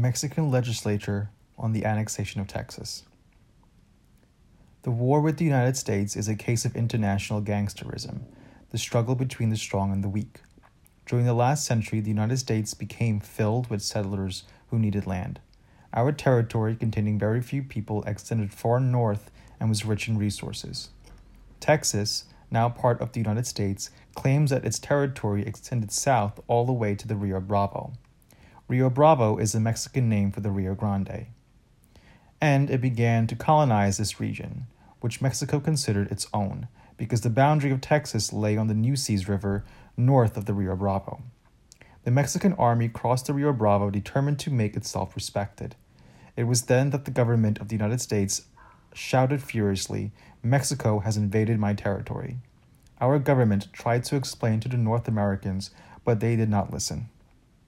Mexican legislature on the annexation of Texas. The war with the United States is a case of international gangsterism, the struggle between the strong and the weak. During the last century, the United States became filled with settlers who needed land. Our territory, containing very few people, extended far north and was rich in resources. Texas, now part of the United States, claims that its territory extended south all the way to the Rio Bravo. Rio Bravo is the Mexican name for the Rio Grande. And it began to colonize this region, which Mexico considered its own, because the boundary of Texas lay on the Nueces River north of the Rio Bravo. The Mexican army crossed the Rio Bravo determined to make itself respected. It was then that the government of the United States shouted furiously, Mexico has invaded my territory. Our government tried to explain to the North Americans, but they did not listen.